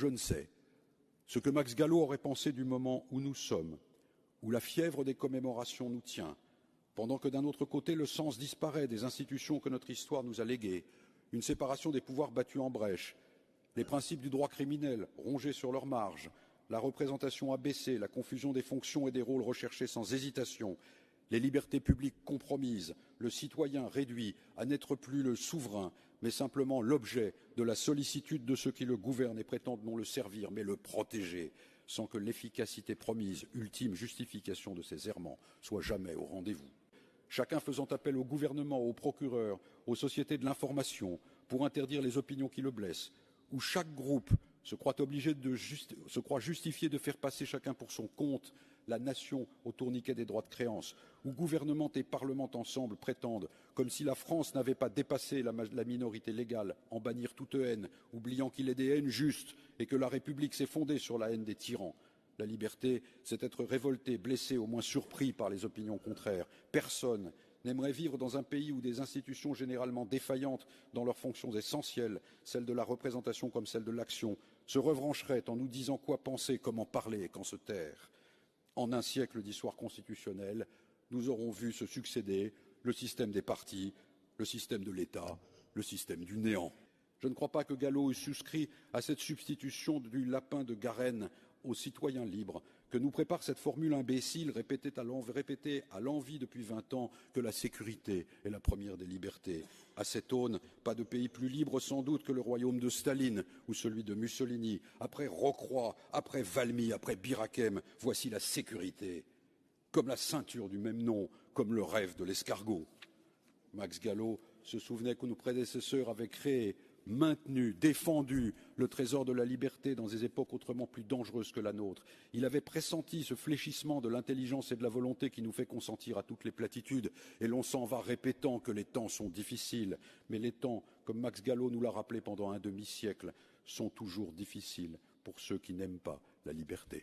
je ne sais. Ce que Max Gallo aurait pensé du moment où nous sommes, où la fièvre des commémorations nous tient, pendant que d'un autre côté le sens disparaît des institutions que notre histoire nous a léguées, une séparation des pouvoirs battue en brèche, les principes du droit criminel rongés sur leur marge, la représentation abaissée, la confusion des fonctions et des rôles recherchés sans hésitation, les libertés publiques compromises, le citoyen réduit à n'être plus le souverain, mais simplement l'objet de la sollicitude de ceux qui le gouvernent et prétendent non le servir, mais le protéger, sans que l'efficacité promise, ultime justification de ces errements, soit jamais au rendez-vous. Chacun faisant appel au gouvernement, aux procureurs, aux sociétés de l'information pour interdire les opinions qui le blessent, où chaque groupe se croit obligé de se croit justifié de faire passer chacun pour son compte la nation au tourniquet des droits de créance, où gouvernement et parlement ensemble prétendent, comme si la France n'avait pas dépassé la, la, minorité légale, en bannir toute haine, oubliant qu'il est des haines justes et que la République s'est fondée sur la haine des tyrans. La liberté, c'est être révolté, blessé, au moins surpris par les opinions contraires. Personne n'aimerait vivre dans un pays où des institutions généralement défaillantes dans leurs fonctions essentielles, celles de la représentation comme celles de l'action, se rebrancheraient en nous disant quoi penser, comment parler et quand se taire. En un siècle d'histoire constitutionnelle, nous aurons vu se succéder le système des partis, le système de l'État, le système du néant. Je ne crois pas que Gallo ait souscrit à cette substitution du lapin de Garenne aux citoyens libres que nous prépare cette formule imbécile répétée à l'envi depuis vingt ans que la sécurité est la première des libertés. À cette aune, pas de pays plus libre sans doute que le royaume de Staline ou celui de Mussolini. Après Rocroi, après Valmy, après Birakem, voici la sécurité. Comme la ceinture du même nom, comme le rêve de l'escargot. Max Gallo se souvenait que nos prédécesseurs avaient créé maintenu, défendu le trésor de la liberté dans des époques autrement plus dangereuses que la nôtre. Il avait pressenti ce fléchissement de l'intelligence et de la volonté qui nous fait consentir à toutes les platitudes, et l'on s'en va répétant que les temps sont difficiles. Mais les temps, comme Max Gallo nous l'a rappelé pendant un demi-siècle, sont toujours difficiles pour ceux qui n'aiment pas la liberté.